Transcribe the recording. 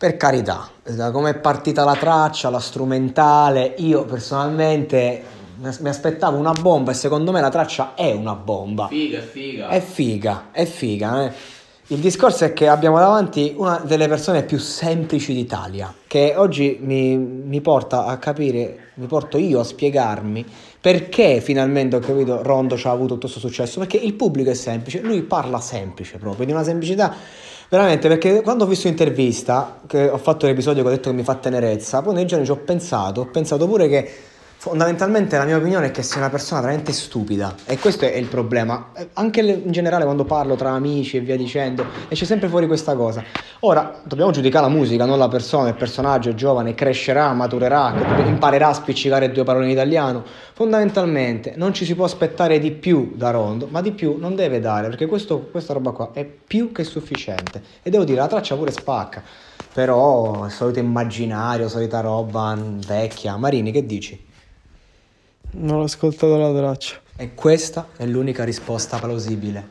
Per carità, da come è partita la traccia, la strumentale, io personalmente mi aspettavo una bomba e secondo me la traccia è una bomba. Figa, è figa. È figa, è figa. Eh. Il discorso è che abbiamo davanti una delle persone più semplici d'Italia, che oggi mi, mi porta a capire, mi porto io a spiegarmi perché finalmente ho capito Rondo ci ha avuto tutto questo successo, perché il pubblico è semplice, lui parla semplice proprio, di una semplicità veramente, perché quando ho visto l'intervista, che ho fatto l'episodio che ho detto che mi fa tenerezza, poi nei giorni ci ho pensato, ho pensato pure che Fondamentalmente la mia opinione è che sei una persona veramente stupida e questo è il problema. Anche in generale quando parlo tra amici e via dicendo, esce sempre fuori questa cosa. Ora dobbiamo giudicare la musica, non la persona, il personaggio è giovane, crescerà, maturerà, imparerà a spiccicare due parole in italiano. Fondamentalmente non ci si può aspettare di più da Rondo, ma di più non deve dare perché questo, questa roba qua è più che sufficiente. E devo dire, la traccia pure spacca. Però il solito immaginario, solita roba vecchia. Marini, che dici? Non ho ascoltato la traccia. E questa è l'unica risposta plausibile.